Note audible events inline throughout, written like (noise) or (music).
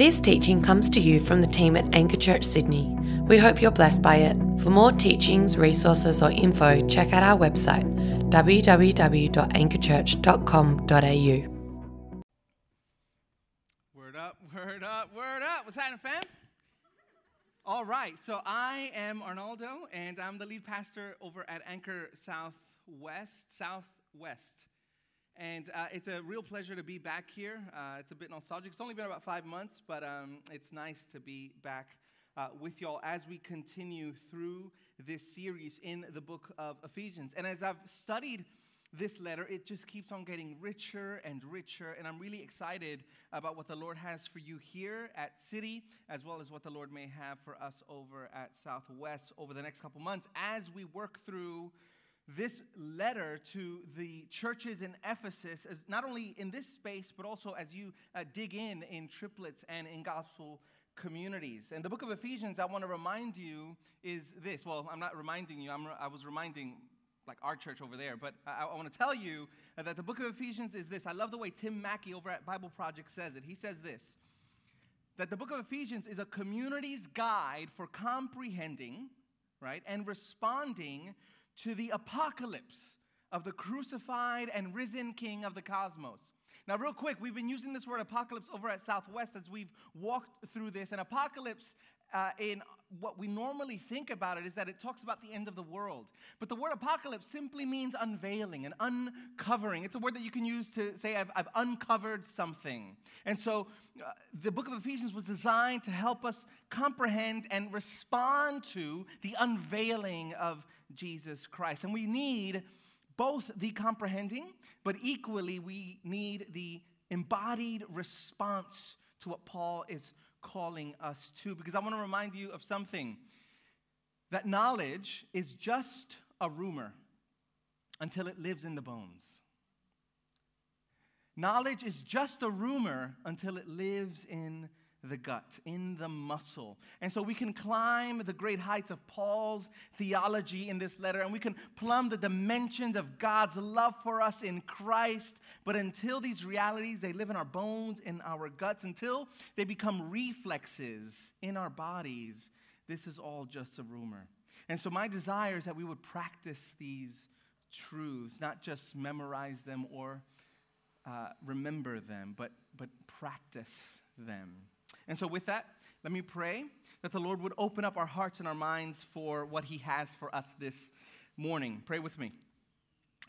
This teaching comes to you from the team at Anchor Church Sydney. We hope you're blessed by it. For more teachings, resources, or info, check out our website www.anchorchurch.com.au. Word up, (laughs) word up, word up. What's happening, fam? All right, so I am Arnaldo, and I'm the lead pastor over at Anchor Southwest. Southwest. And uh, it's a real pleasure to be back here. Uh, it's a bit nostalgic. It's only been about five months, but um, it's nice to be back uh, with y'all as we continue through this series in the book of Ephesians. And as I've studied this letter, it just keeps on getting richer and richer. And I'm really excited about what the Lord has for you here at City, as well as what the Lord may have for us over at Southwest over the next couple months as we work through this letter to the churches in Ephesus, as not only in this space, but also as you uh, dig in in triplets and in gospel communities. And the book of Ephesians, I want to remind you, is this. Well, I'm not reminding you, I'm, I was reminding like our church over there, but I, I want to tell you that the book of Ephesians is this. I love the way Tim Mackie over at Bible Project says it. He says this that the book of Ephesians is a community's guide for comprehending, right, and responding to the apocalypse of the crucified and risen King of the cosmos. Now, real quick, we've been using this word apocalypse over at Southwest as we've walked through this. And apocalypse, uh, in what we normally think about it, is that it talks about the end of the world. But the word apocalypse simply means unveiling and uncovering. It's a word that you can use to say, I've, I've uncovered something. And so uh, the book of Ephesians was designed to help us comprehend and respond to the unveiling of Jesus Christ. And we need both the comprehending, but equally we need the embodied response to what Paul is calling us to. Because I want to remind you of something that knowledge is just a rumor until it lives in the bones. Knowledge is just a rumor until it lives in the gut, in the muscle. And so we can climb the great heights of Paul's theology in this letter, and we can plumb the dimensions of God's love for us in Christ. But until these realities, they live in our bones, in our guts, until they become reflexes in our bodies, this is all just a rumor. And so my desire is that we would practice these truths, not just memorize them or uh, remember them, but, but practice them. And so, with that, let me pray that the Lord would open up our hearts and our minds for what He has for us this morning. Pray with me.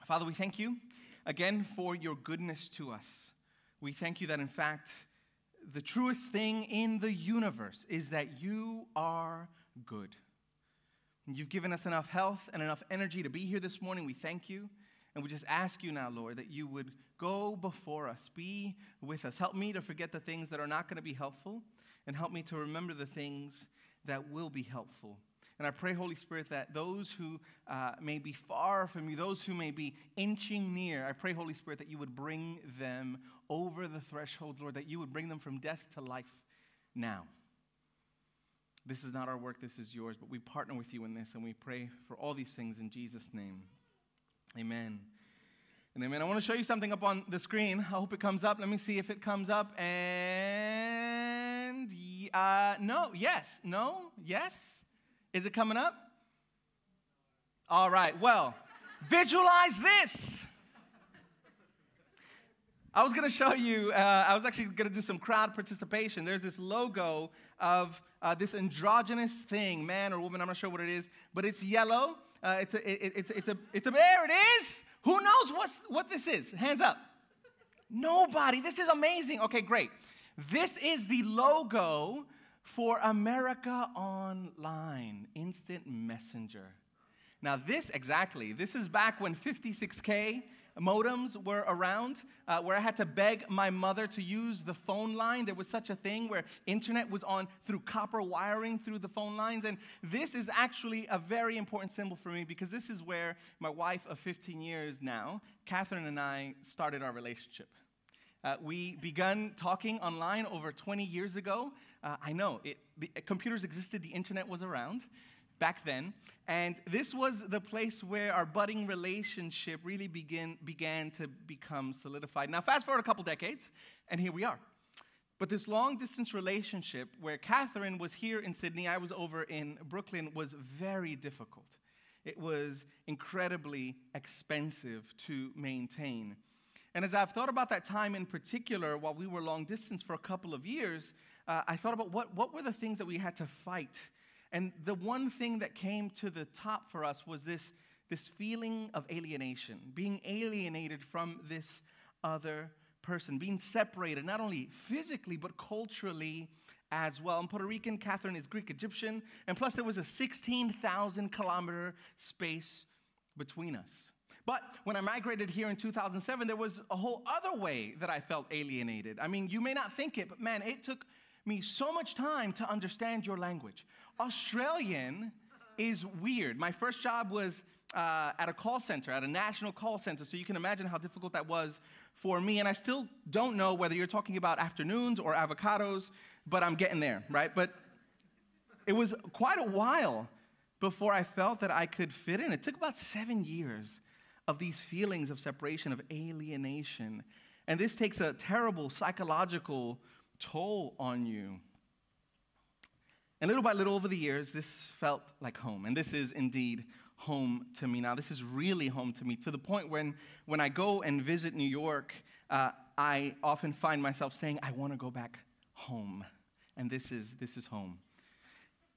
Father, we thank you again for your goodness to us. We thank you that, in fact, the truest thing in the universe is that you are good. You've given us enough health and enough energy to be here this morning. We thank you. And we just ask you now, Lord, that you would Go before us, be with us. Help me to forget the things that are not going to be helpful, and help me to remember the things that will be helpful. And I pray, Holy Spirit, that those who uh, may be far from you, those who may be inching near, I pray, Holy Spirit, that you would bring them over the threshold, Lord, that you would bring them from death to life now. This is not our work, this is yours, but we partner with you in this, and we pray for all these things in Jesus' name. Amen. And amen. I want to show you something up on the screen. I hope it comes up. Let me see if it comes up. And uh, no, yes, no, yes. Is it coming up? All right. Well, visualize this. I was going to show you, uh, I was actually going to do some crowd participation. There's this logo of uh, this androgynous thing, man or woman, I'm not sure what it is, but it's yellow. Uh, it's, a, it, it's, it's, a, it's a, there it is. Who knows what's, what this is? Hands up. Nobody. This is amazing. Okay, great. This is the logo for America Online, Instant Messenger. Now, this exactly, this is back when 56K modems were around uh, where I had to beg my mother to use the phone line. There was such a thing where internet was on through copper wiring through the phone lines. And this is actually a very important symbol for me because this is where my wife of 15 years now, Catherine and I, started our relationship. Uh, we began talking online over 20 years ago. Uh, I know, it, the, computers existed, the internet was around back then. And this was the place where our budding relationship really begin, began to become solidified. Now, fast forward a couple decades, and here we are. But this long distance relationship where Catherine was here in Sydney, I was over in Brooklyn, was very difficult. It was incredibly expensive to maintain. And as I've thought about that time in particular, while we were long distance for a couple of years, uh, I thought about what, what were the things that we had to fight. And the one thing that came to the top for us was this, this feeling of alienation, being alienated from this other person, being separated, not only physically, but culturally as well. I'm Puerto Rican, Catherine is Greek Egyptian, and plus there was a 16,000 kilometer space between us. But when I migrated here in 2007, there was a whole other way that I felt alienated. I mean, you may not think it, but man, it took me so much time to understand your language. Australian is weird. My first job was uh, at a call center, at a national call center, so you can imagine how difficult that was for me. And I still don't know whether you're talking about afternoons or avocados, but I'm getting there, right? But it was quite a while before I felt that I could fit in. It took about seven years of these feelings of separation, of alienation. And this takes a terrible psychological toll on you. And little by little over the years, this felt like home. And this is indeed home to me now. This is really home to me to the point when, when I go and visit New York, uh, I often find myself saying, I want to go back home. And this is, this is home.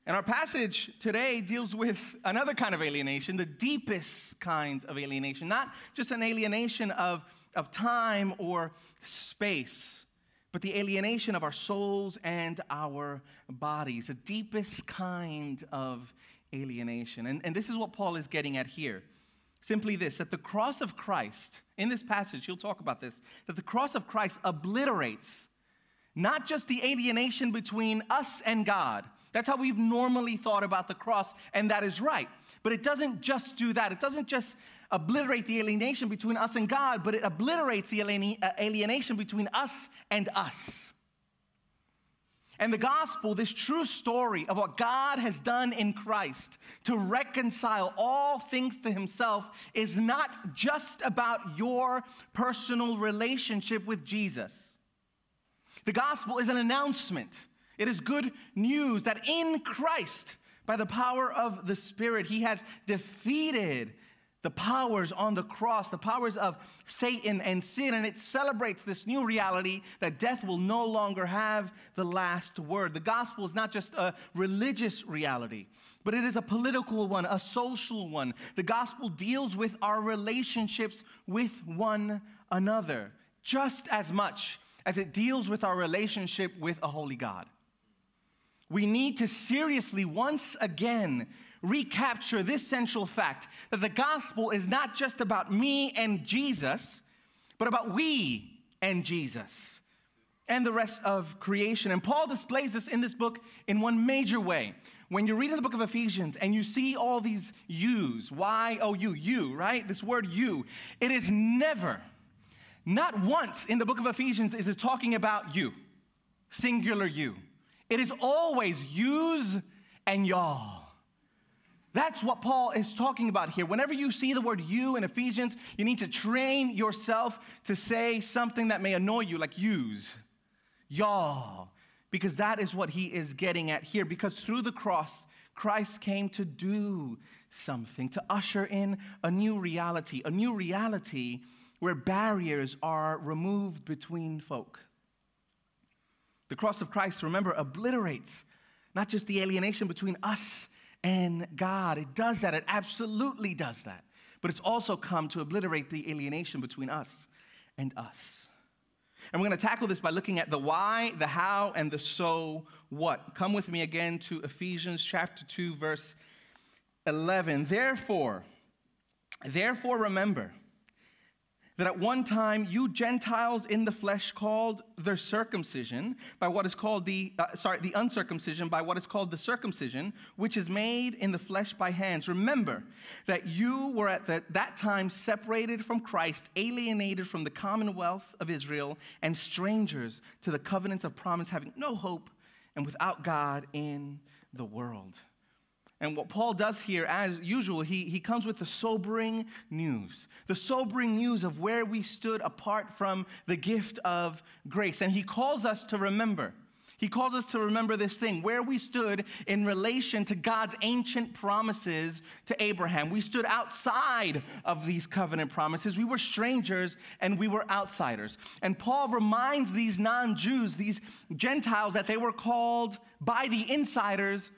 And our passage today deals with another kind of alienation, the deepest kind of alienation, not just an alienation of, of time or space, but the alienation of our souls and our bodies, the deepest kind of alienation. And, and this is what Paul is getting at here. Simply this that the cross of Christ, in this passage, he'll talk about this, that the cross of Christ obliterates not just the alienation between us and God. That's how we've normally thought about the cross, and that is right. But it doesn't just do that. It doesn't just obliterate the alienation between us and God, but it obliterates the uh, alienation between us and us. And the gospel, this true story of what God has done in Christ to reconcile all things to himself, is not just about your personal relationship with Jesus. The gospel is an announcement, it is good news that in Christ, by the power of the Spirit, he has defeated the powers on the cross, the powers of Satan and sin, and it celebrates this new reality that death will no longer have the last word. The gospel is not just a religious reality, but it is a political one, a social one. The gospel deals with our relationships with one another just as much as it deals with our relationship with a holy God. We need to seriously, once again, recapture this central fact that the gospel is not just about me and Jesus, but about we and Jesus and the rest of creation. And Paul displays this in this book in one major way. When you read in the book of Ephesians and you see all these yous, Y O U, you, right? This word you, it is never, not once in the book of Ephesians is it talking about you, singular you. It is always yous and y'all. That's what Paul is talking about here. Whenever you see the word you in Ephesians, you need to train yourself to say something that may annoy you, like yous, y'all, because that is what he is getting at here. Because through the cross, Christ came to do something, to usher in a new reality, a new reality where barriers are removed between folk. The cross of Christ, remember, obliterates not just the alienation between us and God. It does that, it absolutely does that. But it's also come to obliterate the alienation between us and us. And we're going to tackle this by looking at the why, the how, and the so what. Come with me again to Ephesians chapter 2, verse 11. Therefore, therefore remember that at one time you Gentiles in the flesh called the circumcision by what is called the, uh, sorry, the uncircumcision by what is called the circumcision, which is made in the flesh by hands. Remember that you were at the, that time separated from Christ, alienated from the commonwealth of Israel, and strangers to the covenants of promise, having no hope and without God in the world. And what Paul does here, as usual, he, he comes with the sobering news. The sobering news of where we stood apart from the gift of grace. And he calls us to remember. He calls us to remember this thing where we stood in relation to God's ancient promises to Abraham. We stood outside of these covenant promises. We were strangers and we were outsiders. And Paul reminds these non Jews, these Gentiles, that they were called by the insiders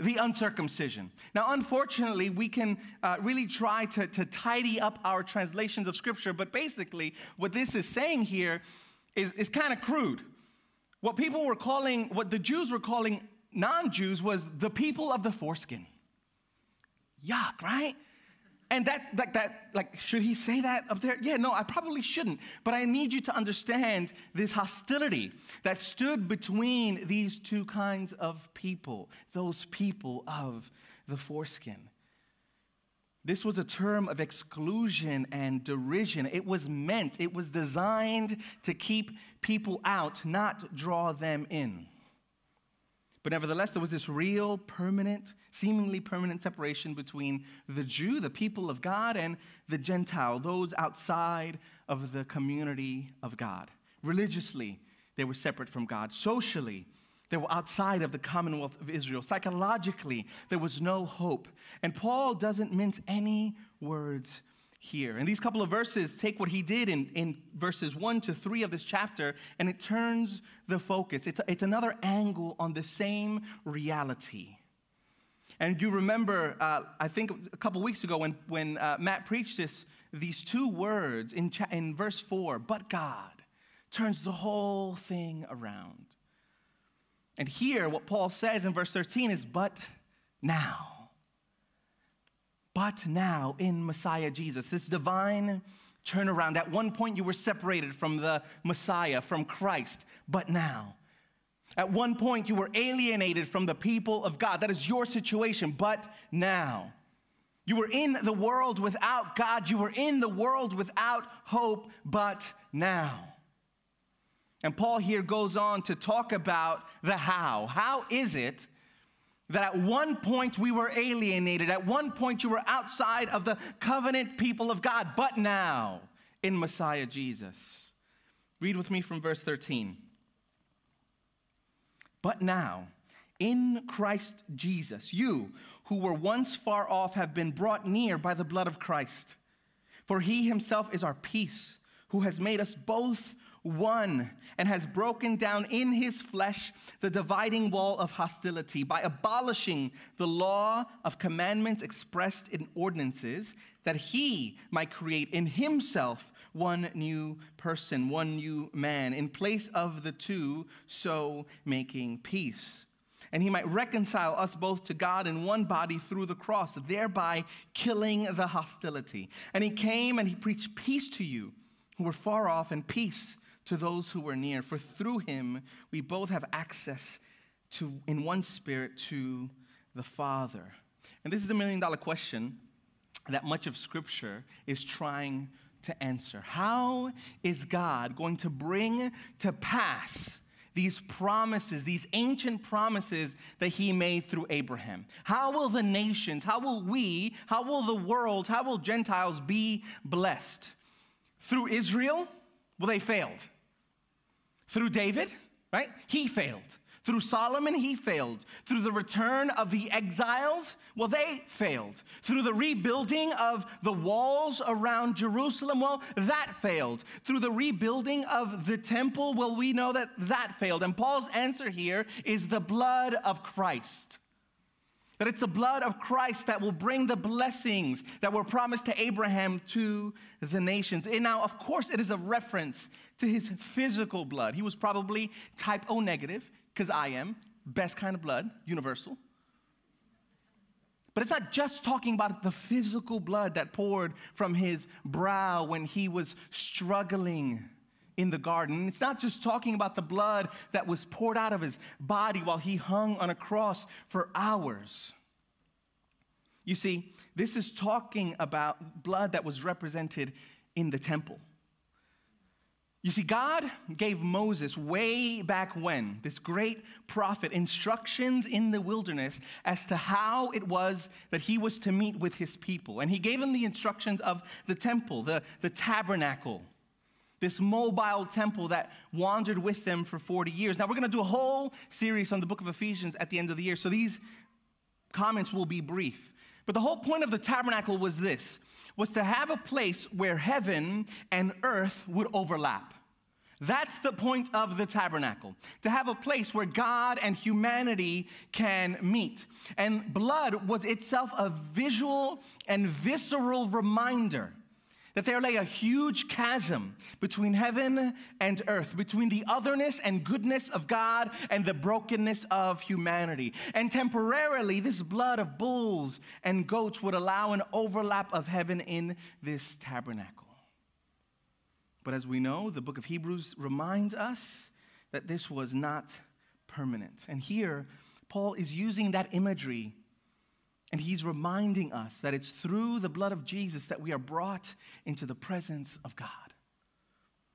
the uncircumcision. Now, unfortunately, we can uh, really try to, to tidy up our translations of Scripture, but basically, what this is saying here is, is kind of crude. What people were calling, what the Jews were calling non Jews was the people of the foreskin. Yuck, right? And that, like that, like, should he say that up there? Yeah, no, I probably shouldn't. But I need you to understand this hostility that stood between these two kinds of people, those people of the foreskin. This was a term of exclusion and derision. It was meant, it was designed to keep people out, not draw them in. But nevertheless, there was this real, permanent, seemingly permanent separation between the Jew, the people of God, and the Gentile, those outside of the community of God. Religiously, they were separate from God. Socially, they were outside of the commonwealth of Israel. Psychologically, there was no hope. And Paul doesn't mince any words here. And these couple of verses take what he did in, in verses 1 to 3 of this chapter and it turns the focus. It's, it's another angle on the same reality. And you remember, uh, I think a couple weeks ago when, when uh, Matt preached this, these two words in, cha- in verse 4, but God, turns the whole thing around. And here, what Paul says in verse 13 is, but now but now in Messiah Jesus. This divine turnaround. At one point, you were separated from the Messiah, from Christ, but now. At one point, you were alienated from the people of God. That is your situation, but now. You were in the world without God. You were in the world without hope, but now. And Paul here goes on to talk about the how. How is it that at one point we were alienated, at one point you were outside of the covenant people of God, but now in Messiah Jesus. Read with me from verse 13. But now, in Christ Jesus, you who were once far off have been brought near by the blood of Christ. For he himself is our peace, who has made us both one and has broken down in his flesh the dividing wall of hostility by abolishing the law of commandments expressed in ordinances, that he might create in himself one new person, one new man, in place of the two, so making peace. And he might reconcile us both to God in one body through the cross, thereby killing the hostility. And he came and he preached peace to you who were far off and peace to those who were near. For through him we both have access to, in one spirit to the Father. And this is the million dollar question that much of Scripture is trying to answer. How is God going to bring to pass? these promises, these ancient promises that he made through Abraham. How will the nations, how will we, how will the world, how will Gentiles be blessed? Through Israel? Well, they failed. Through David, right? He failed. Through Solomon, he failed. Through the return of the exiles, well, they failed. Through the rebuilding of the walls around Jerusalem, well, that failed. Through the rebuilding of the temple, well, we know that that failed. And Paul's answer here is the blood of Christ. That it's the blood of Christ that will bring the blessings that were promised to Abraham to the nations. And now, of course, it is a reference to his physical blood. He was probably type O negative, because I am, best kind of blood, universal. But it's not just talking about the physical blood that poured from his brow when he was struggling in the garden. It's not just talking about the blood that was poured out of his body while he hung on a cross for hours. You see, this is talking about blood that was represented in the temple. You see, God gave Moses way back when, this great prophet, instructions in the wilderness as to how it was that he was to meet with his people. And he gave him the instructions of the temple, the, the tabernacle, this mobile temple that wandered with them for 40 years. Now, we're going to do a whole series on the book of Ephesians at the end of the year, so these comments will be brief. But the whole point of the tabernacle was this was to have a place where heaven and earth would overlap. That's the point of the tabernacle, to have a place where God and humanity can meet. And blood was itself a visual and visceral reminder that there lay a huge chasm between heaven and earth, between the otherness and goodness of God and the brokenness of humanity. And temporarily, this blood of bulls and goats would allow an overlap of heaven in this tabernacle. But as we know, the book of Hebrews reminds us that this was not permanent. And here, Paul is using that imagery and he's reminding us that it's through the blood of Jesus that we are brought into the presence of God.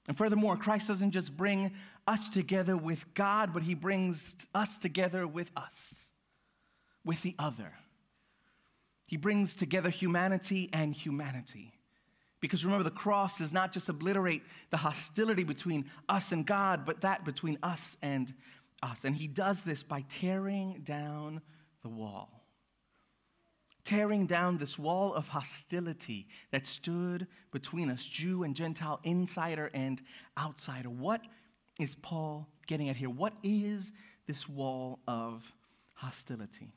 And furthermore, Christ doesn't just bring us together with God, but he brings us together with us, with the other. He brings together humanity and humanity. Because remember, the cross does not just obliterate the hostility between us and God, but that between us and us. And he does this by tearing down the wall tearing down this wall of hostility that stood between us, Jew and Gentile, insider and outsider. What is Paul getting at here? What is this wall of hostility?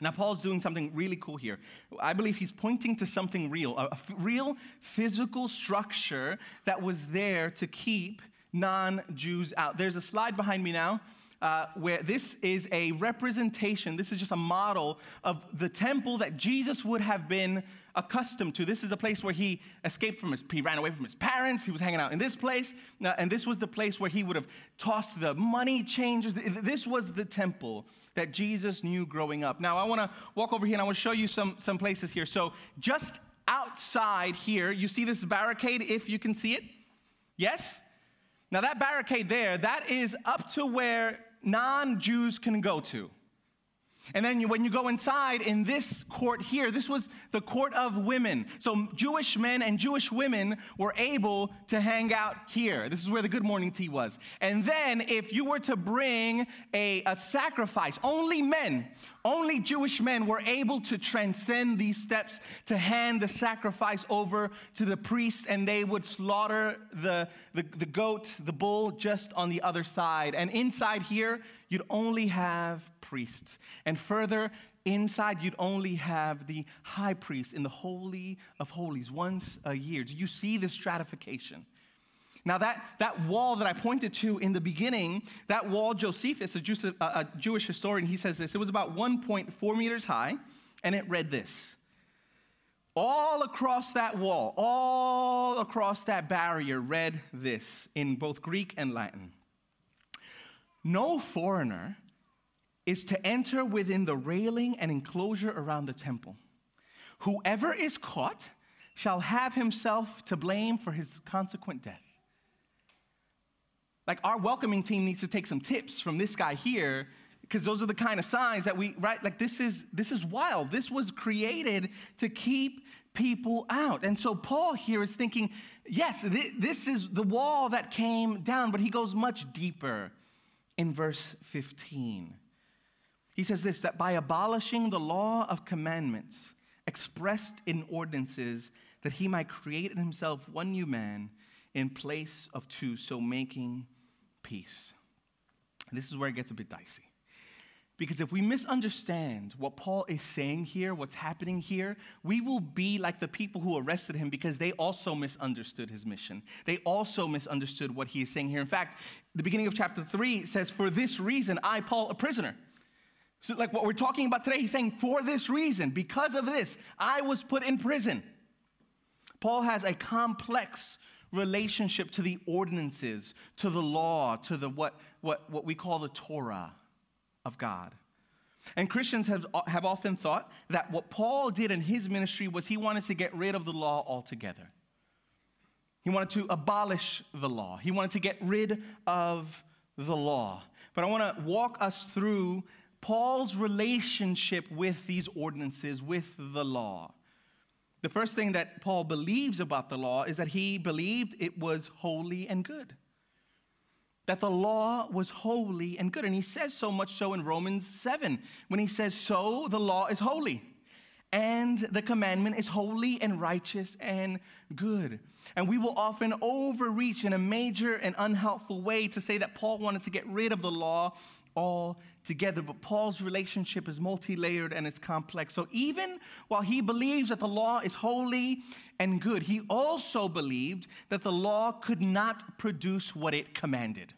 Now, Paul's doing something really cool here. I believe he's pointing to something real, a, real physical structure that was there to keep non Jews out. There's a slide behind me now uh, where this is a representation, this is just a model of the temple that Jesus would have been accustomed to. This is a place where he escaped from his, he ran away from his parents, he was hanging out in this place, uh, and this was the place where he would have tossed the money changers. This was the temple that Jesus knew growing up. Now, I want to walk over here and I want to show you some, some places here. So, just outside here, you see this barricade, if you can see it? Yes? Now, that barricade there, that is up to where non Jews can go to. And then you, when you go inside in this court here, this was the court of women. So Jewish men and Jewish women were able to hang out here. This is where the good morning tea was. And then if you were to bring a, a sacrifice, only men, only Jewish men were able to transcend these steps to hand the sacrifice over to the priests, and they would slaughter the, the, the goat, the bull, just on the other side. And inside here, you'd only have priests. And further, inside you'd only have the high priest in the Holy of Holies once a year. Do you see the stratification? Now, that, that wall that I pointed to in the beginning, that wall, Josephus, a, Jewish, a Jewish historian, he says this it was about 1.4 meters high, and it read this all across that wall, all across that barrier, read this in both Greek and Latin No foreigner is to enter within the railing and enclosure around the temple. Whoever is caught shall have himself to blame for his consequent death. Like our welcoming team needs to take some tips from this guy here because those are the kind of signs that we right like this is this is wild. This was created to keep people out. And so Paul here is thinking, yes, th- this is the wall that came down, but he goes much deeper in verse 15. He says this that by abolishing the law of commandments expressed in ordinances, that he might create in himself one new man in place of two, so making peace. And this is where it gets a bit dicey. Because if we misunderstand what Paul is saying here, what's happening here, we will be like the people who arrested him because they also misunderstood his mission. They also misunderstood what he is saying here. In fact, the beginning of chapter 3 says, For this reason, I, Paul, a prisoner, so, like what we're talking about today, he's saying, for this reason, because of this, I was put in prison. Paul has a complex relationship to the ordinances, to the law, to the what, what, what we call the Torah of God. And Christians have, have often thought that what Paul did in his ministry was he wanted to get rid of the law altogether. He wanted to abolish the law. He wanted to get rid of the law. But I want to walk us through Paul's relationship with these ordinances, with the law. The first thing that Paul believes about the law is that he believed it was holy and good. That the law was holy and good. And he says so much so in Romans 7 when he says, So the law is holy, and the commandment is holy and righteous and good. And we will often overreach in a major and unhelpful way to say that Paul wanted to get rid of the law all together. But Paul's relationship is multi layered and it's complex. So even while he believes that the law is holy and good, he also believed that the law could not produce what it commanded.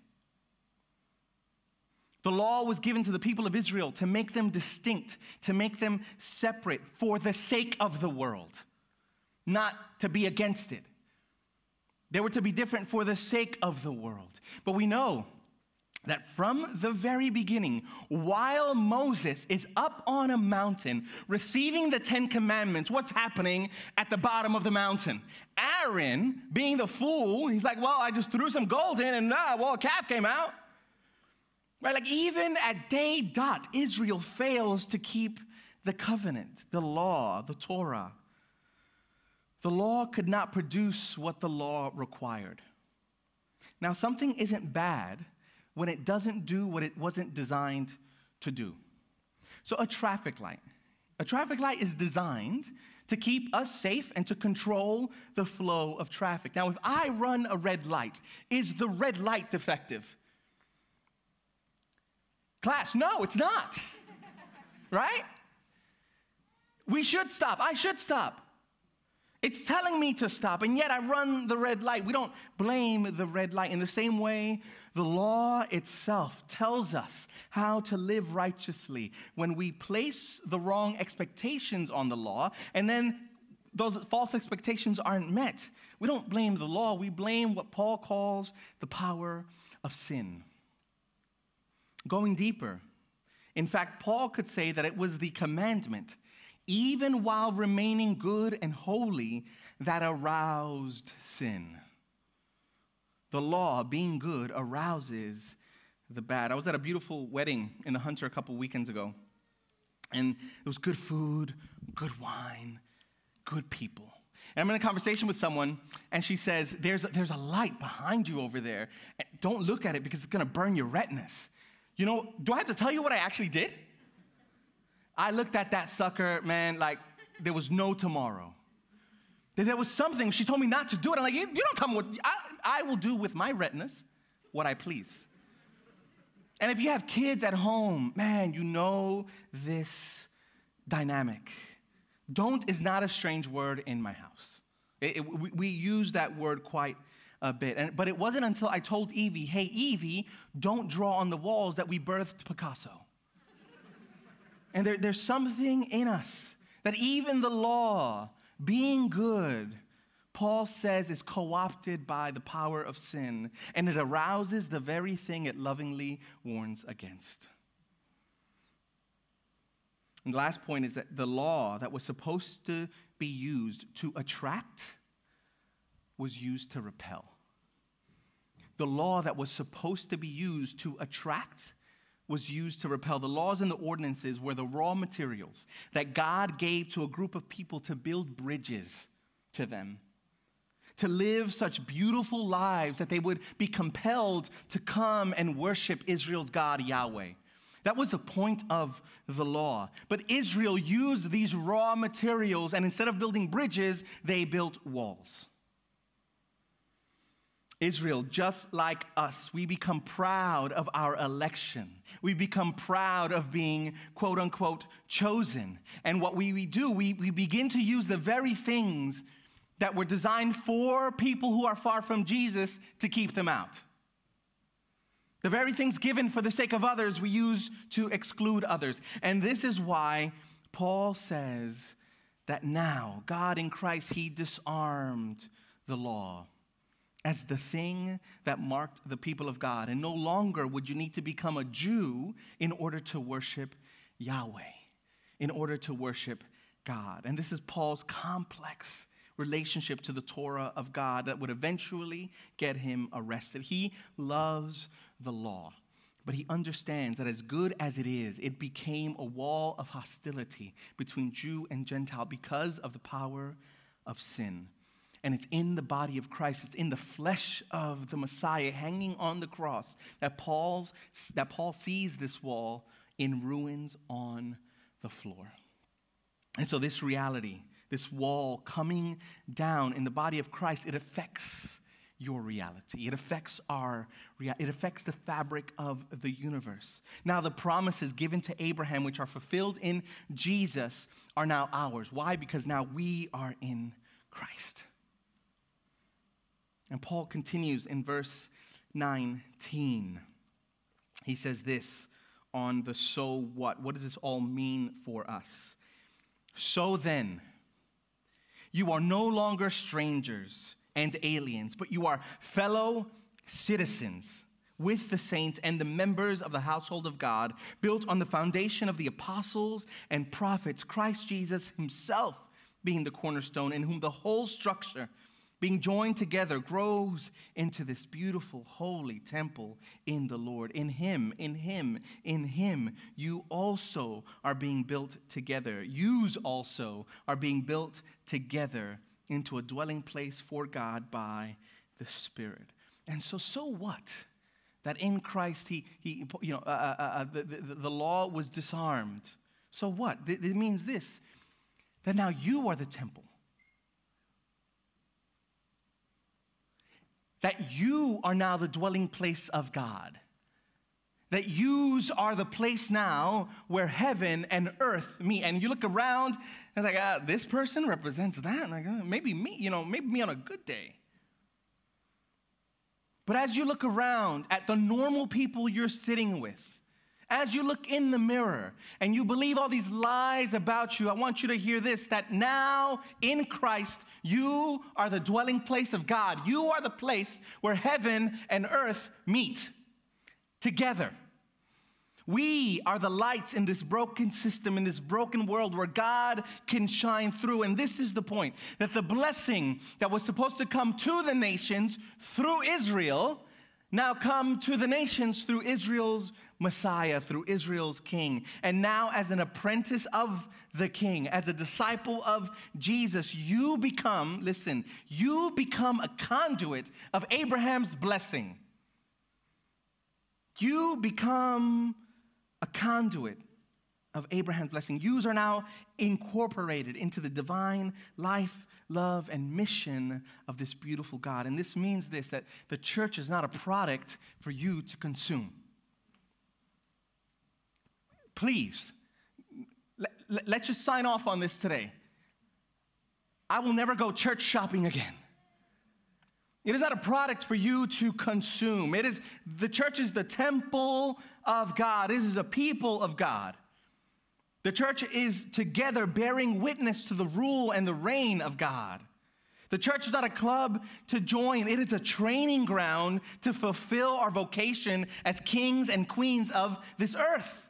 The law was given to the people of Israel to make them distinct, to make them separate for the sake of the world, not to be against it. They were to be different for the sake of the world. But we know that from the very beginning, while Moses is up on a mountain receiving the Ten Commandments, what's happening at the bottom of the mountain? Aaron, being the fool, he's like, Well, I just threw some gold in and ah, well, a calf came out. Right? Like, even at day dot, Israel fails to keep the covenant, the law, the Torah. The law could not produce what the law required. Now, something isn't bad when it doesn't do what it wasn't designed to do. So, a traffic light. A traffic light is designed to keep us safe and to control the flow of traffic. Now, if I run a red light, is the red light defective? Class, no, it's not. (laughs) right? We should stop. I should stop. It's telling me to stop, and yet I run the red light. We don't blame the red light. In the same way, the law itself tells us how to live righteously. When we place the wrong expectations on the law, and then those false expectations aren't met, we don't blame the law. We blame what Paul calls the power of sin. Going deeper, in fact, Paul could say that it was the commandment even while remaining good and holy, that aroused sin. The law, being good, arouses the bad. I was at a beautiful wedding in the Hunter a couple weekends ago, and it was good food, good wine, good people. And I'm in a conversation with someone, and she says, There's a, there's a light behind you over there. Don't look at it because it's gonna burn your retinas. You know, do I have to tell you what I actually did? I looked at that sucker, man, like there was no tomorrow. There was something, she told me not to do it. I'm like, you, you don't tell me what, I, I will do with my retinas what I please. And if you have kids at home, man, you know this dynamic. Don't is not a strange word in my house. It, it, we, we use that word quite a bit. And, but it wasn't until I told Evie, hey, Evie, don't draw on the walls that we birthed Picasso. And there, there's something in us that even the law, being good, Paul says is co opted by the power of sin, and it arouses the very thing it lovingly warns against. And the last point is that the law that was supposed to be used to attract was used to repel. The law that was supposed to be used to attract was used to repel. The laws and the ordinances were the raw materials that God gave to a group of people to build bridges to them, to live such beautiful lives that they would be compelled to come and worship Israel's God, Yahweh. That was the point of the law. But Israel used these raw materials, and instead of building bridges, they built walls. Israel, just like us, we become proud of our election. We become proud of being, quote unquote, chosen. And what we, we do, we, we begin to use the very things that were designed for people who are far from Jesus to keep them out. The very things given for the sake of others, we use to exclude others. And this is why Paul says that now, God in Christ, He disarmed the law as the thing that marked the people of God. And no longer would you need to become a Jew in order to worship Yahweh, in order to worship God. And this is Paul's complex relationship to the Torah of God that would eventually get him arrested. He loves the law, but he understands that as good as it is, it became a wall of hostility between Jew and Gentile because of the power of sin. And it's in the body of Christ, it's in the flesh of the Messiah hanging on the cross that, Paul's, that Paul sees this wall in ruins on the floor. And so, this reality, this wall coming down in the body of Christ, it affects your reality. It affects our reality. it affects the fabric of the universe. Now the promises given to Abraham which are fulfilled in Jesus are now ours. Why? Because now we are in Christ. And Paul continues in verse 19. He says this on the so what. What does this all mean for us? So then, you are no longer strangers and aliens, but you are fellow citizens with the saints and the members of the household of God, built on the foundation of the apostles and prophets, Christ Jesus himself being the cornerstone, in whom the whole structure being joined together, grows into this beautiful, holy temple in the Lord. In Him, in Him, in Him, you also are being built together. Yous also are being built together into a dwelling place for God by the Spirit. And so, so what? That in Christ, he, he you know, uh, uh, uh, the, the, the law was disarmed. So what? It means this that now you are the temple that you are now the dwelling place of God. That yous are the place now where heaven and earth meet. And you look around, and it's like, ah, this person represents that. And like, oh, maybe me, you know, maybe me on a good day. But as you look around at the normal people you're sitting with, as you look in the mirror and you believe all these lies about you, I want you to hear this that now in Christ, you are the dwelling place of God. You are the place where heaven and earth meet together. We are the lights in this broken system, in this broken world where God can shine through. And this is the point that the blessing that was supposed to come to the nations through Israel now come to the nations through Israel's Messiah, through Israel's king. And now, as an apprentice of the king, as a disciple of Jesus, you become, listen, you become a conduit of Abraham's blessing. You become a conduit of Abraham's blessing. You are now incorporated into the divine life, love, and mission of this beautiful God. And this means this that the church is not a product for you to consume please, let, let's just sign off on this today. I will never go church shopping again. It is not a product for you to consume. It is the church is the temple of God. It is the people of God. The church is together bearing witness to the rule and the reign of God. The church is not a club to join, it is a training ground to fulfill our vocation as kings and queens of this earth.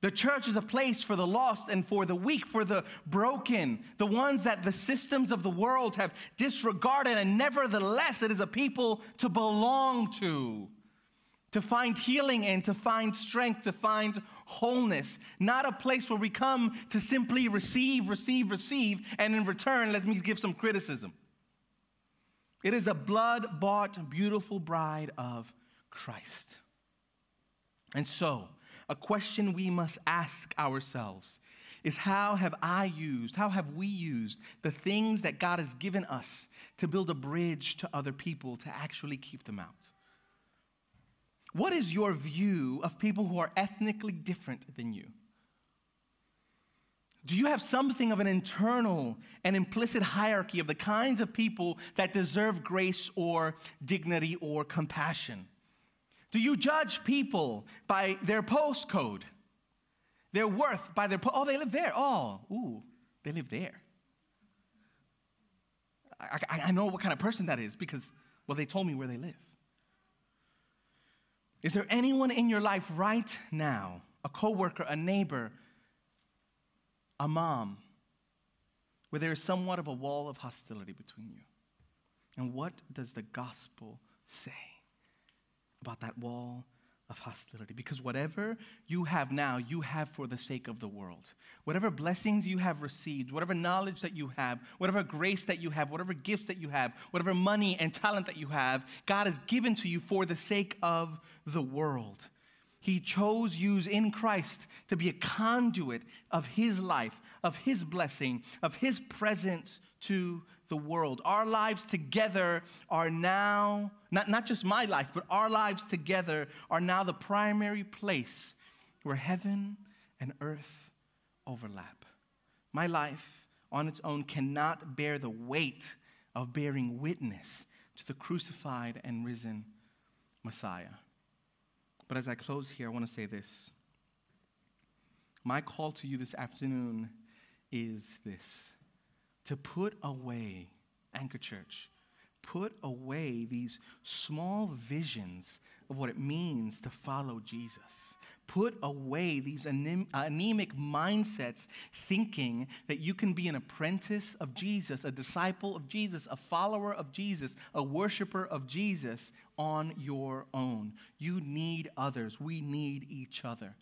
The church is a place for the lost and for the weak, for the broken, the ones that the systems of the world have disregarded, and nevertheless, it is a people to belong to, to find healing and to find strength, to find wholeness. Not a place where we come to simply receive, receive, receive, and in return, let me give some criticism. It is a blood bought, beautiful bride of Christ. And so, a question we must ask ourselves is how have I used, how have we used the things that God has given us to build a bridge to other people to actually keep them out? What is your view of people who are ethnically different than you? Do you have something of an internal and implicit hierarchy of the kinds of people that deserve grace or dignity or compassion? Do you judge people by their postcode? Their worth by their, po- oh, they live there. Oh, ooh, they live there. I, I, I know what kind of person that is because, well, they told me where they live. Is there anyone in your life right now, a coworker, a neighbor, a mom, where there is somewhat of a wall of hostility between you. And what does the gospel say about that wall of hostility? Because whatever you have now, you have for the sake of the world. Whatever blessings you have received, whatever knowledge that you have, whatever grace that you have, whatever gifts that you have, whatever money and talent that you have, God has given to you for the sake of the world. He chose you in Christ to be a conduit of His life, of His blessing, of His presence to the world. Our lives together are now, not, not just my life, but our lives together are now the primary place where heaven and earth overlap. My life on its own cannot bear the weight of bearing witness to the crucified and risen Messiah. But as I close here, I want to say this. My call to you this afternoon is this to put away, Anchor Church, put away these small visions of what it means to follow Jesus. Put away these anemic mindsets, thinking that you can be an apprentice of Jesus, a disciple of Jesus, a follower of Jesus, a worshiper of Jesus on your own. You need others. We need each other.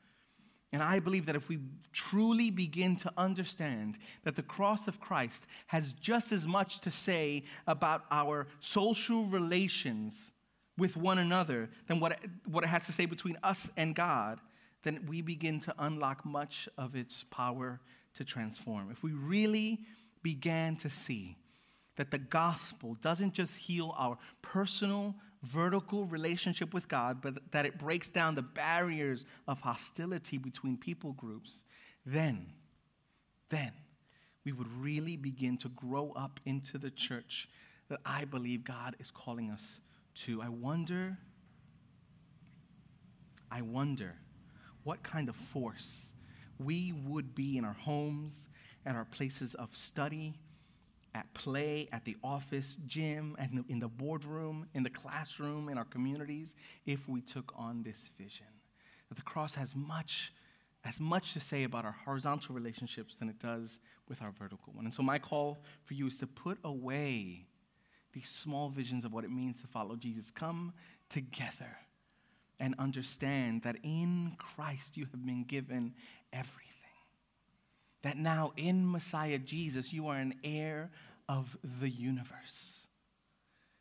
And I believe that if we truly begin to understand that the cross of Christ has just as much to say about our social relations with one another than what it, what it has to say between us and God, then we begin to unlock much of its power to transform. If we really began to see that the gospel doesn't just heal our personal, vertical relationship with God, but that it breaks down the barriers of hostility between people groups, then, then we would really begin to grow up into the church that I believe God is calling us to. I wonder, I wonder what kind of force we would be in our homes, at our places of study, at play, at the office, gym, and in the boardroom, in the classroom, in our communities, if we took on this vision. That the cross has much, as much to say about our horizontal relationships than it does with our vertical one. And so my call for you is to put away these small visions of what it means to follow Jesus. Come together and understand that in Christ you have been given everything. That now in Messiah Jesus you are an heir of the universe.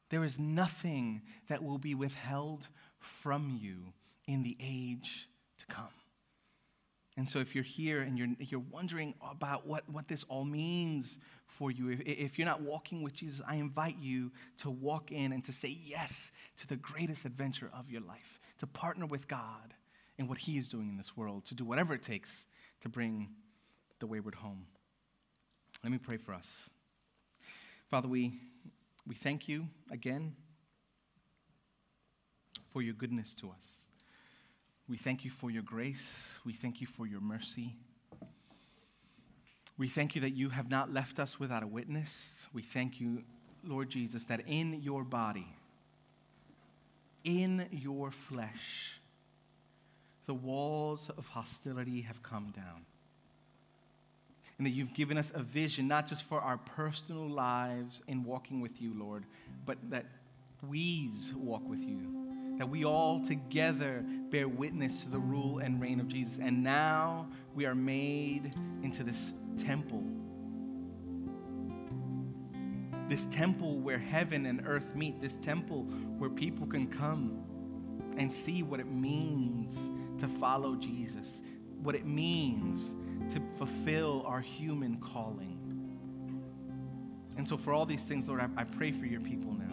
There is nothing that will be withheld from you in the age to come. And so, if you're here and you're, you're wondering about what, what this all means for you, if, if you're not walking with Jesus, I invite you to walk in and to say yes to the greatest adventure of your life to partner with God in what He is doing in this world, to do whatever it takes to bring the wayward home. Let me pray for us. Father, we, we thank you again for your goodness to us. We thank you for your grace. We thank you for your mercy. We thank you that you have not left us without a witness. We thank you, Lord Jesus, that in your body, in your flesh, the walls of hostility have come down. And that you've given us a vision, not just for our personal lives in walking with you, Lord, but that we's walk with you. That we all together bear witness to the rule and reign of Jesus. And now we are made into this temple this temple where heaven and earth meet, this temple where people can come and see what it means to follow Jesus, what it means to fulfill our human calling. And so, for all these things, Lord, I, I pray for your people now.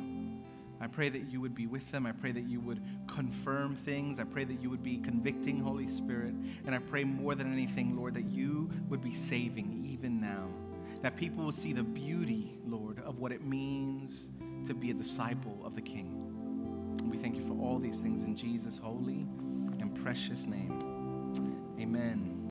I pray that you would be with them. I pray that you would confirm things. I pray that you would be convicting, Holy Spirit. And I pray more than anything, Lord, that you would be saving even now that people will see the beauty, Lord, of what it means to be a disciple of the King. we thank you for all these things in Jesus' holy and precious name. Amen.